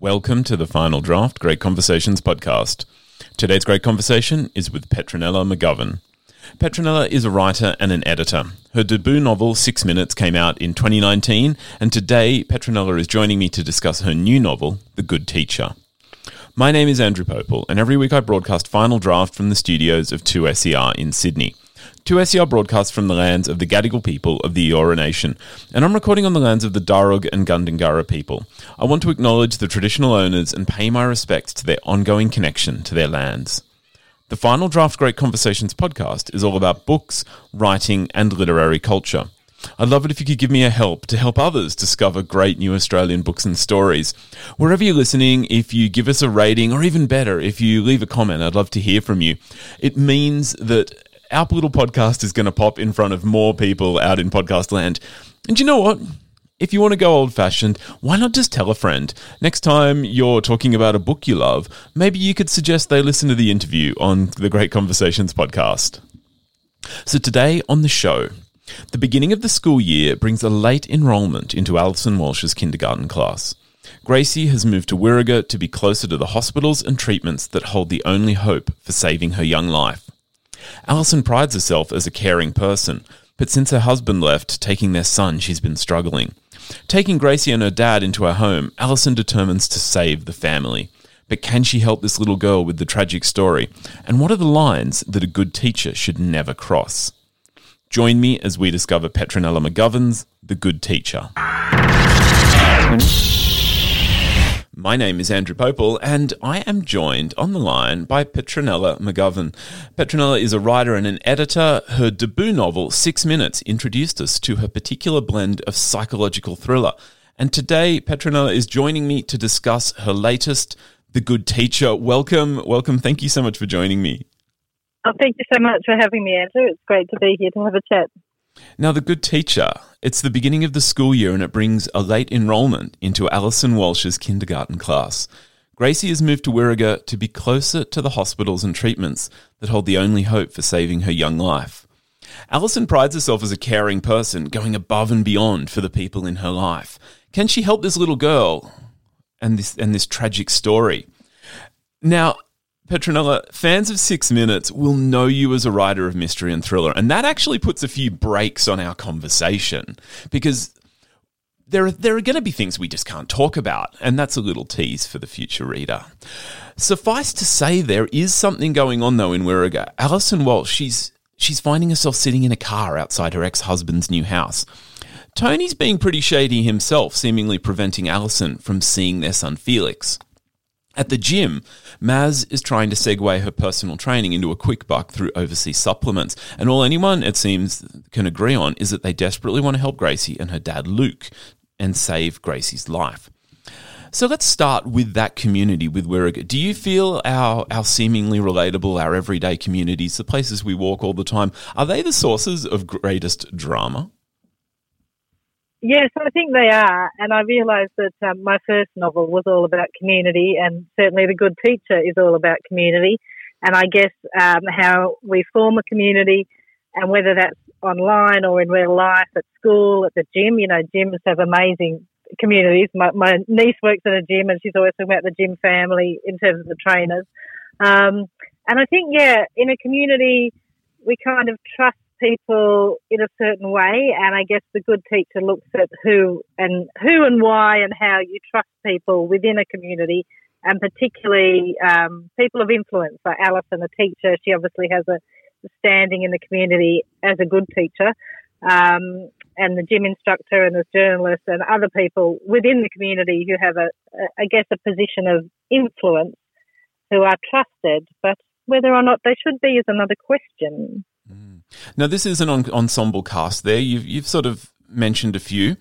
Welcome to the Final Draft Great Conversations podcast. Today's great conversation is with Petronella McGovern. Petronella is a writer and an editor. Her debut novel, Six Minutes, came out in 2019, and today Petronella is joining me to discuss her new novel, The Good Teacher. My name is Andrew Pople, and every week I broadcast Final Draft from the studios of 2SER in Sydney. 2SER broadcasts from the lands of the Gadigal people of the Eora Nation, and I'm recording on the lands of the Darug and Gundungurra people. I want to acknowledge the traditional owners and pay my respects to their ongoing connection to their lands. The Final Draft Great Conversations podcast is all about books, writing, and literary culture. I'd love it if you could give me a help to help others discover great new Australian books and stories. Wherever you're listening, if you give us a rating, or even better, if you leave a comment, I'd love to hear from you. It means that our little podcast is going to pop in front of more people out in podcast land. And you know what? If you want to go old fashioned, why not just tell a friend? Next time you're talking about a book you love, maybe you could suggest they listen to the interview on the Great Conversations podcast. So, today on the show, the beginning of the school year brings a late enrolment into Alison Walsh's kindergarten class. Gracie has moved to Wirraga to be closer to the hospitals and treatments that hold the only hope for saving her young life. Alison prides herself as a caring person, but since her husband left, taking their son, she's been struggling. Taking Gracie and her dad into her home, Alison determines to save the family. But can she help this little girl with the tragic story? And what are the lines that a good teacher should never cross? Join me as we discover Petronella McGovern's The Good Teacher. My name is Andrew Pople, and I am joined on the line by Petronella McGovern. Petronella is a writer and an editor. Her debut novel, Six Minutes, introduced us to her particular blend of psychological thriller. And today, Petronella is joining me to discuss her latest, The Good Teacher. Welcome, welcome. Thank you so much for joining me. Oh, thank you so much for having me, Andrew. It's great to be here to have a chat. Now, The Good Teacher, it's the beginning of the school year and it brings a late enrolment into Alison Walsh's kindergarten class. Gracie has moved to Wirraga to be closer to the hospitals and treatments that hold the only hope for saving her young life. Alison prides herself as a caring person, going above and beyond for the people in her life. Can she help this little girl and this and this tragic story? Now, Petronella, fans of Six Minutes will know you as a writer of mystery and thriller, and that actually puts a few brakes on our conversation because there are, there are going to be things we just can't talk about, and that's a little tease for the future reader. Suffice to say, there is something going on though in Wirraga. Alison Walsh, she's she's finding herself sitting in a car outside her ex husband's new house. Tony's being pretty shady himself, seemingly preventing Alison from seeing their son Felix. At the gym, Maz is trying to segue her personal training into a quick buck through overseas supplements. And all anyone, it seems, can agree on is that they desperately want to help Gracie and her dad Luke and save Gracie's life. So let's start with that community with Wirraga. Do you feel our, our seemingly relatable, our everyday communities, the places we walk all the time, are they the sources of greatest drama? Yes, I think they are. And I realised that um, my first novel was all about community, and certainly The Good Teacher is all about community. And I guess um, how we form a community, and whether that's online or in real life, at school, at the gym. You know, gyms have amazing communities. My, my niece works at a gym, and she's always talking about the gym family in terms of the trainers. Um, and I think, yeah, in a community, we kind of trust people in a certain way, and I guess the good teacher looks at who and who and why and how you trust people within a community, and particularly um, people of influence. Like Alison, a teacher, she obviously has a standing in the community as a good teacher, um, and the gym instructor and the journalists and other people within the community who have a, a, I guess, a position of influence who are trusted, but whether or not they should be is another question. Now, this is an ensemble cast there. You've, you've sort of mentioned a few.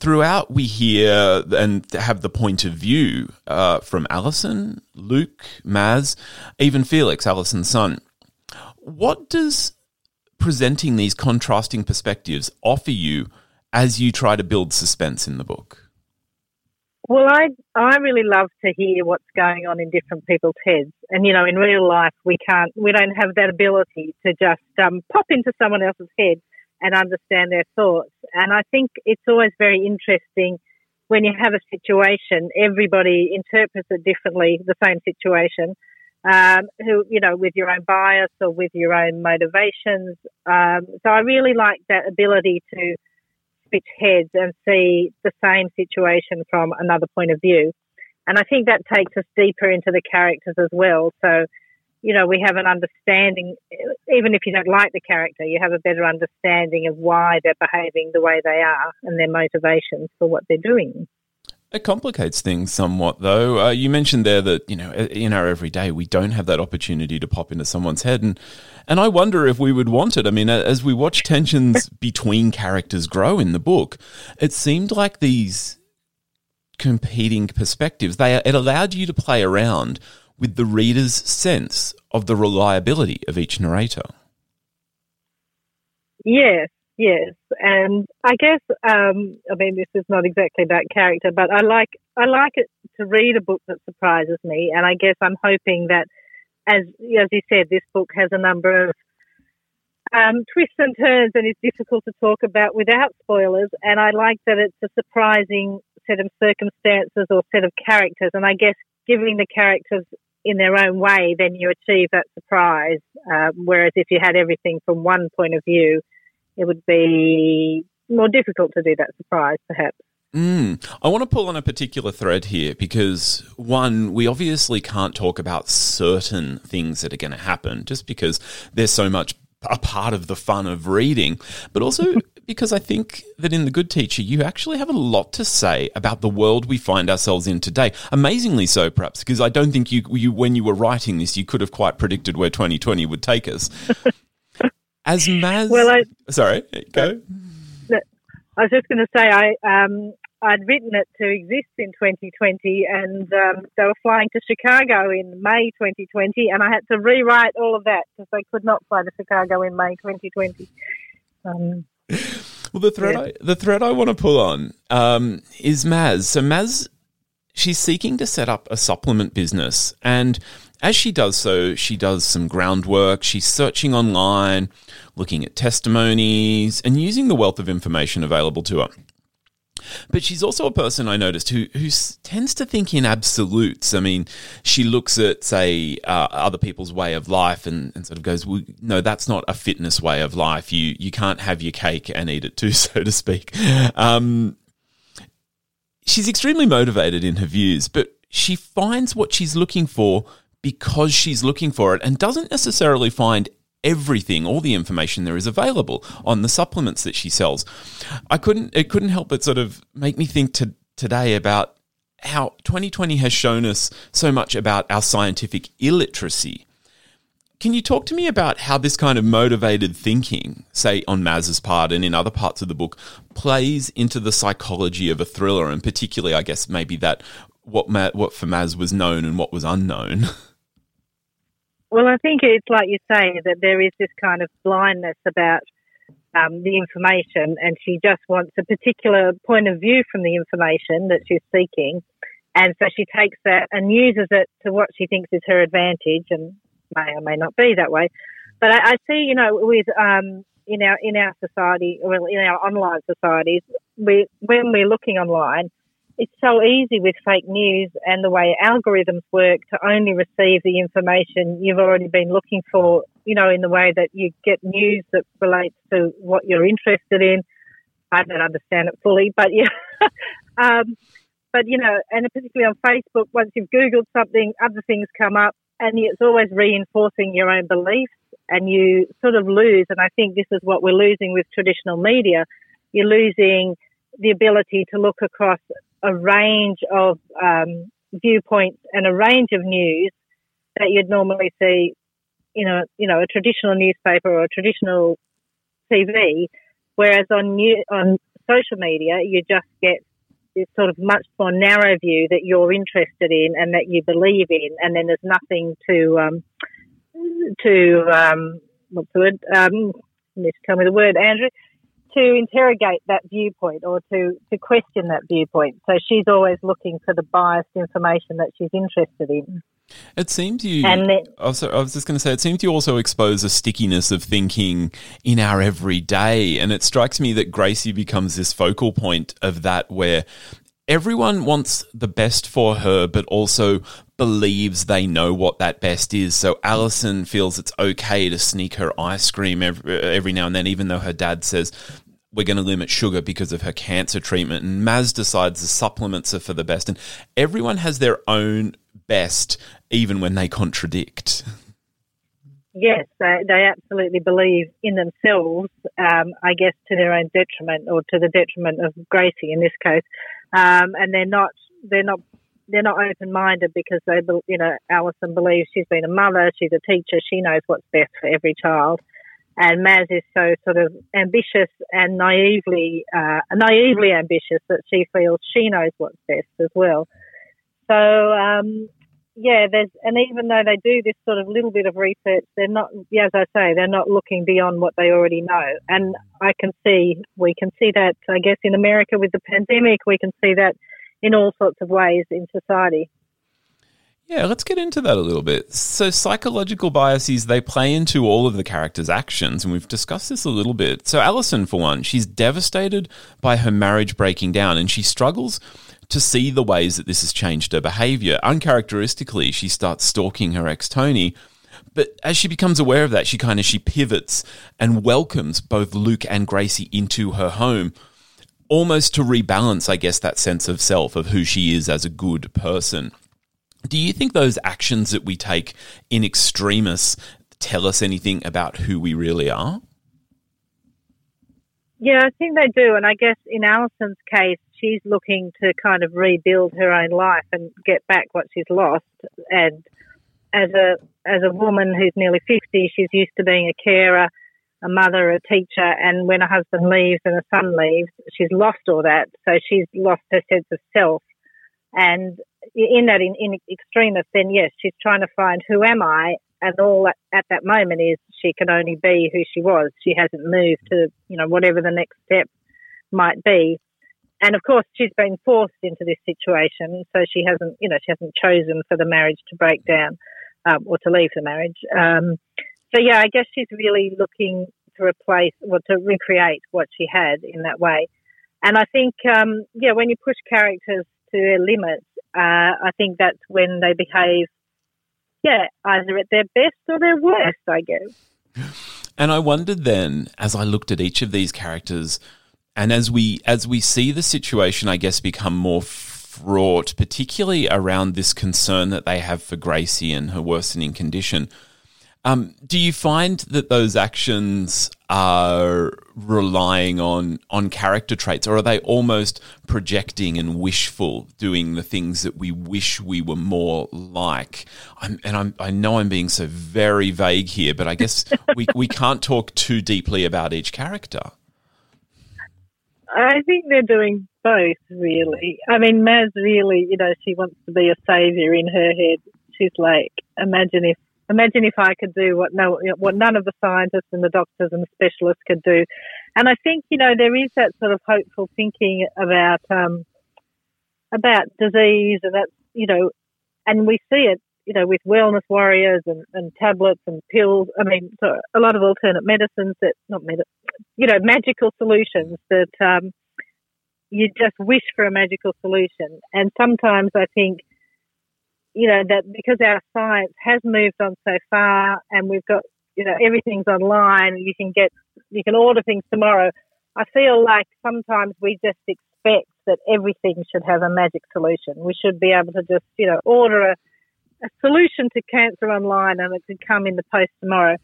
Throughout, we hear and have the point of view uh, from Alison, Luke, Maz, even Felix, Alison's son. What does presenting these contrasting perspectives offer you as you try to build suspense in the book? Well, I I really love to hear what's going on in different people's heads, and you know, in real life, we can't, we don't have that ability to just um, pop into someone else's head and understand their thoughts. And I think it's always very interesting when you have a situation, everybody interprets it differently, the same situation. Um, who, you know, with your own bias or with your own motivations. Um, so I really like that ability to switch heads and see the same situation from another point of view. And I think that takes us deeper into the characters as well. So, you know, we have an understanding, even if you don't like the character, you have a better understanding of why they're behaving the way they are and their motivations for what they're doing. It complicates things somewhat, though. Uh, you mentioned there that you know in our everyday we don't have that opportunity to pop into someone's head, and and I wonder if we would want it. I mean, as we watch tensions between characters grow in the book, it seemed like these competing perspectives they it allowed you to play around with the reader's sense of the reliability of each narrator. Yes, Yes, and I guess um, I mean this is not exactly about character, but I like I like it to read a book that surprises me, and I guess I'm hoping that, as as you said, this book has a number of um, twists and turns, and it's difficult to talk about without spoilers. And I like that it's a surprising set of circumstances or set of characters, and I guess giving the characters in their own way, then you achieve that surprise. Uh, whereas if you had everything from one point of view it would be more difficult to do that surprise, perhaps. Mm. I want to pull on a particular thread here because, one, we obviously can't talk about certain things that are going to happen just because there's so much a part of the fun of reading, but also because I think that in The Good Teacher, you actually have a lot to say about the world we find ourselves in today. Amazingly so, perhaps, because I don't think you, you when you were writing this, you could have quite predicted where 2020 would take us. As Maz, well, I, sorry, go. I was just going to say I um, I'd written it to exist in 2020, and um, they were flying to Chicago in May 2020, and I had to rewrite all of that because they could not fly to Chicago in May 2020. Um, well, the thread yeah. I, the thread I want to pull on um, is Maz. So Maz, she's seeking to set up a supplement business, and as she does so, she does some groundwork. She's searching online, looking at testimonies, and using the wealth of information available to her. But she's also a person I noticed who who tends to think in absolutes. I mean, she looks at say uh, other people's way of life and, and sort of goes, well, "No, that's not a fitness way of life. You you can't have your cake and eat it too, so to speak." Um, she's extremely motivated in her views, but she finds what she's looking for because she's looking for it and doesn't necessarily find everything, all the information there is available on the supplements that she sells. I couldn't, it couldn't help but sort of make me think to, today about how 2020 has shown us so much about our scientific illiteracy. Can you talk to me about how this kind of motivated thinking, say on Maz's part and in other parts of the book, plays into the psychology of a thriller, and particularly, I guess, maybe that what Ma- what for Maz was known and what was unknown? Well, I think it's like you say that there is this kind of blindness about um, the information, and she just wants a particular point of view from the information that she's seeking. And so she takes that and uses it to what she thinks is her advantage, and may or may not be that way. But I, I see, you know, with um, in our in our society, well, in our online societies, we when we're looking online, it's so easy with fake news and the way algorithms work to only receive the information you've already been looking for, you know, in the way that you get news that relates to what you're interested in. I don't understand it fully, but yeah. um, but, you know, and particularly on Facebook, once you've Googled something, other things come up and it's always reinforcing your own beliefs and you sort of lose. And I think this is what we're losing with traditional media. You're losing the ability to look across a range of um, viewpoints and a range of news that you'd normally see in a you know a traditional newspaper or a traditional TV, whereas on new, on social media you just get this sort of much more narrow view that you're interested in and that you believe in, and then there's nothing to um, to um, what's the word? Um, tell me the word, Andrew to interrogate that viewpoint or to, to question that viewpoint. So she's always looking for the biased information that she's interested in. It seems you. And then, I, was, I was just going to say, it seems you also expose a stickiness of thinking in our everyday. And it strikes me that Gracie becomes this focal point of that where everyone wants the best for her, but also believes they know what that best is. So Alison feels it's okay to sneak her ice cream every, every now and then, even though her dad says we're going to limit sugar because of her cancer treatment. And Maz decides the supplements are for the best. And everyone has their own best, even when they contradict. Yes, they, they absolutely believe in themselves, um, I guess to their own detriment or to the detriment of Gracie in this case. Um, and they're not, they're not, they're not open minded because they, you know, Alison believes she's been a mother, she's a teacher, she knows what's best for every child. And Maz is so sort of ambitious and naively, uh, naively ambitious that she feels she knows what's best as well. So, um, yeah, there's, and even though they do this sort of little bit of research, they're not, as I say, they're not looking beyond what they already know. And I can see, we can see that, I guess, in America with the pandemic, we can see that in all sorts of ways in society. Yeah, let's get into that a little bit. So, psychological biases, they play into all of the characters' actions, and we've discussed this a little bit. So, Alison, for one, she's devastated by her marriage breaking down, and she struggles to see the ways that this has changed her behavior. Uncharacteristically, she starts stalking her ex Tony. But as she becomes aware of that, she kind of she pivots and welcomes both Luke and Gracie into her home, almost to rebalance, I guess, that sense of self of who she is as a good person. Do you think those actions that we take in extremis tell us anything about who we really are? Yeah, I think they do. And I guess in Alison's case, she's looking to kind of rebuild her own life and get back what she's lost. And as a as a woman who's nearly fifty, she's used to being a carer, a mother, a teacher, and when her husband leaves and her son leaves, she's lost all that. So she's lost her sense of self. And in that, in, in extremis, then yes, she's trying to find who am I, and all at, at that moment is she can only be who she was. She hasn't moved to you know whatever the next step might be. And of course she's been forced into this situation so she hasn't you know she hasn't chosen for the marriage to break down um, or to leave the marriage. Um, so yeah i guess she's really looking to replace or to recreate what she had in that way. And i think um, yeah when you push characters to their limits uh, i think that's when they behave yeah either at their best or their worst i guess and i wondered then as i looked at each of these characters and as we as we see the situation, I guess, become more fraught, particularly around this concern that they have for Gracie and her worsening condition. Um, do you find that those actions are relying on on character traits, or are they almost projecting and wishful, doing the things that we wish we were more like? I'm, and I'm, I know I'm being so very vague here, but I guess we we can't talk too deeply about each character. I think they're doing both, really. I mean, Maz really, you know, she wants to be a savior in her head. She's like, imagine if, imagine if I could do what no, what none of the scientists and the doctors and the specialists could do. And I think, you know, there is that sort of hopeful thinking about, um, about disease and that, you know, and we see it you know, with wellness warriors and, and tablets and pills. I mean, so a lot of alternate medicines that, not med, you know, magical solutions that um, you just wish for a magical solution. And sometimes I think, you know, that because our science has moved on so far and we've got, you know, everything's online, you can get, you can order things tomorrow. I feel like sometimes we just expect that everything should have a magic solution. We should be able to just, you know, order a a solution to cancer online and it could come in the post tomorrow.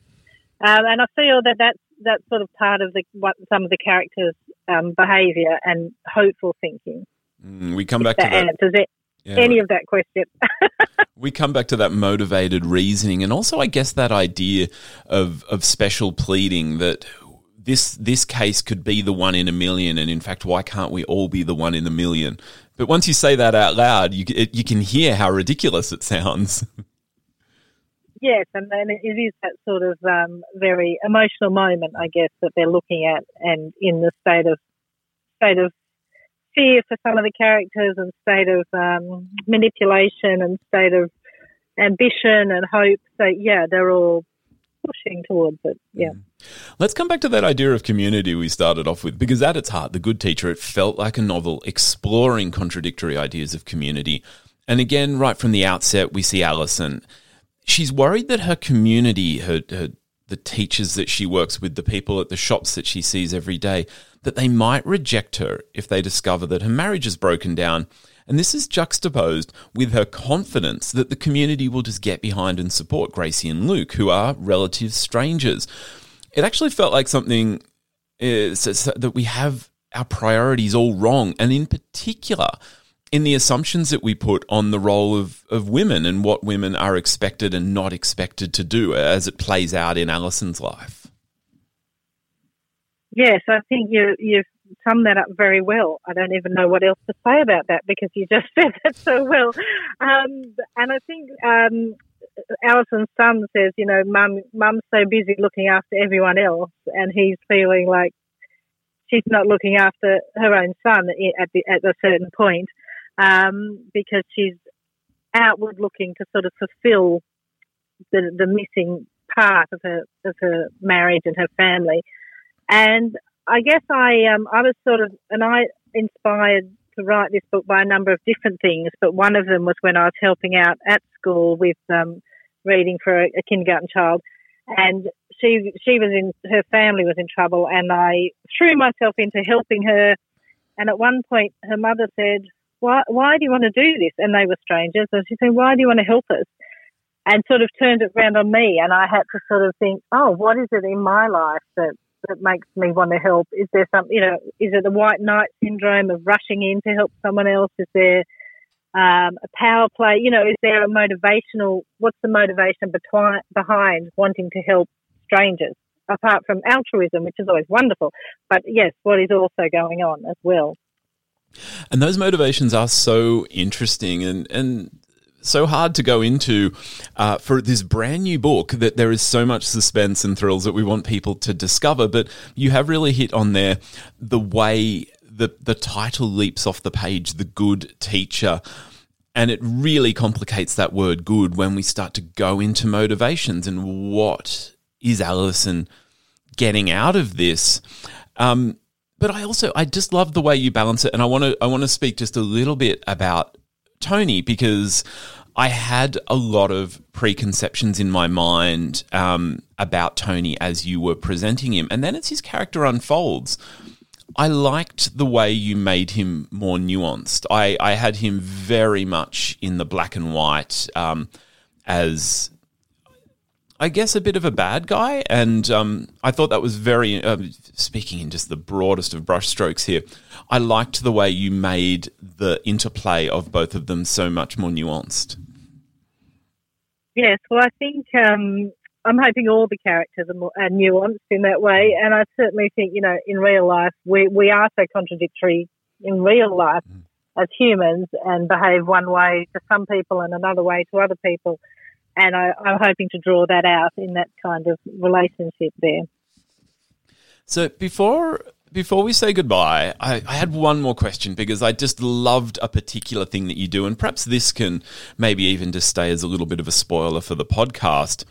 Um, and I feel that that's, that's sort of part of the, what some of the characters' um, behaviour and hopeful thinking. Mm, we come back to that. Answers it. Yeah, any of that question. we come back to that motivated reasoning, and also, I guess, that idea of of special pleading that this this case could be the one in a million, and in fact, why can't we all be the one in a million? But once you say that out loud, you it, you can hear how ridiculous it sounds. Yes, and it is that sort of um, very emotional moment, I guess, that they're looking at, and in the state of state of fear for some of the characters, and state of um, manipulation, and state of ambition and hope. So yeah, they're all pushing towards it. Yeah. Mm. Let's come back to that idea of community we started off with, because at its heart, The Good Teacher, it felt like a novel exploring contradictory ideas of community. And again, right from the outset, we see Alison. She's worried that her community, her, her the teachers that she works with, the people at the shops that she sees every day, that they might reject her if they discover that her marriage is broken down. And this is juxtaposed with her confidence that the community will just get behind and support Gracie and Luke, who are relative strangers. It actually felt like something eh, is, that we have our priorities all wrong. And in particular, in the assumptions that we put on the role of, of women and what women are expected and not expected to do as it plays out in Alison's life. Yes, I think you, you've summed that up very well. I don't even know what else to say about that because you just said that so well. Um, and I think um, Alison's son says, you know, mum, mum's so busy looking after everyone else, and he's feeling like she's not looking after her own son at, the, at a certain point um, because she's outward looking to sort of fulfill the, the missing part of her of her marriage and her family. And I guess I um, I was sort of and I inspired to write this book by a number of different things, but one of them was when I was helping out at school with um, reading for a, a kindergarten child, and she she was in her family was in trouble, and I threw myself into helping her. And at one point, her mother said, why, why do you want to do this? And they were strangers. And she said, why do you want to help us? And sort of turned it around on me. And I had to sort of think, oh, what is it in my life that, that makes me want to help? Is there some, you know, is it the white knight syndrome of rushing in to help someone else? Is there um, a power play? You know, is there a motivational, what's the motivation betwi- behind wanting to help strangers? Apart from altruism, which is always wonderful. But yes, what is also going on as well. And those motivations are so interesting and, and so hard to go into uh, for this brand new book that there is so much suspense and thrills that we want people to discover. But you have really hit on there the way the, the title leaps off the page, The Good Teacher. And it really complicates that word good when we start to go into motivations and what is Alison getting out of this. Um, but I also I just love the way you balance it, and I want to I want to speak just a little bit about Tony because I had a lot of preconceptions in my mind um, about Tony as you were presenting him, and then as his character unfolds. I liked the way you made him more nuanced. I, I had him very much in the black and white um, as I guess, a bit of a bad guy. And um, I thought that was very, uh, speaking in just the broadest of brushstrokes here, I liked the way you made the interplay of both of them so much more nuanced. Yes, well, I think um, I'm hoping all the characters are, more, are nuanced in that way. And I certainly think, you know, in real life, we, we are so contradictory in real life mm. as humans and behave one way to some people and another way to other people and I, I'm hoping to draw that out in that kind of relationship there. So before before we say goodbye, I, I, had one more question because I just loved a particular thing that you do, and perhaps this can maybe even just stay as a little bit of a spoiler for the podcast.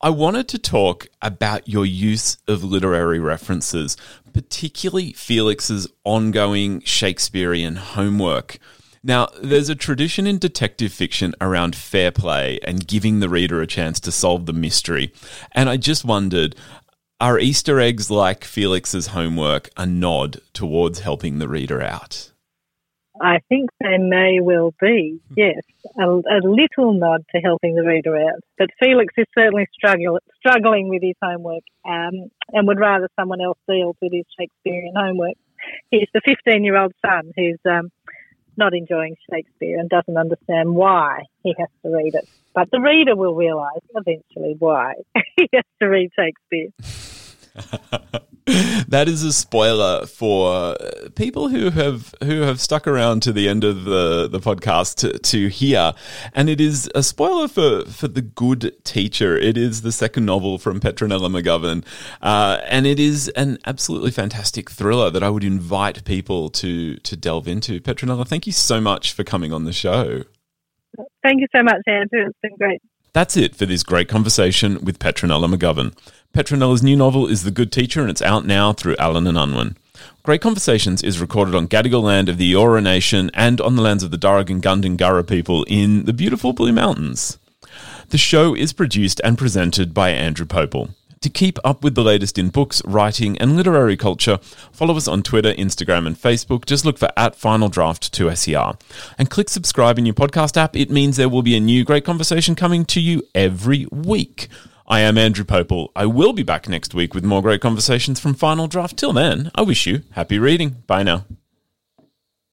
I wanted to talk about your use of literary references, particularly Felix's ongoing Shakespearean homework. Now, there's a tradition in detective fiction around fair play and giving the reader a chance to solve the mystery. And I just wondered are Easter eggs like Felix's homework a nod towards helping the reader out? I think they may well be, yes, a, a, little nod to helping the reader out. But Felix is certainly struggle, struggling with his homework um, and would rather someone else deal with his Shakespearean homework. He's the 15 year old son who's um, not enjoying Shakespeare and doesn't understand why he has to read it. But the reader will realise eventually why he has to read Shakespeare. that is a spoiler for people who have who have stuck around to the end of the, the podcast to, to hear. And it is a spoiler for, for The Good Teacher. It is the second novel from Petronella McGovern. Uh, and it is an absolutely fantastic thriller that I would invite people to to delve into. Petronella, thank you so much for coming on the show. Thank you so much, Andrew. It's been great That's it for this great conversation with Petronella McGovern. Petronella's new novel is The Good Teacher, and it's out now through Allen and Unwin. Great Conversations is recorded on Gadigal land of the Eora Nation and on the lands of the Darug and Gundungurra people in the beautiful Blue Mountains. The show is produced and presented by Andrew Pople. To keep up with the latest in books, writing, and literary culture, follow us on Twitter, Instagram, and Facebook. Just look for at Final Draft 2SER. And click subscribe in your podcast app. It means there will be a new great conversation coming to you every week. I am Andrew Pople. I will be back next week with more great conversations from Final Draft. Till then, I wish you happy reading. Bye now.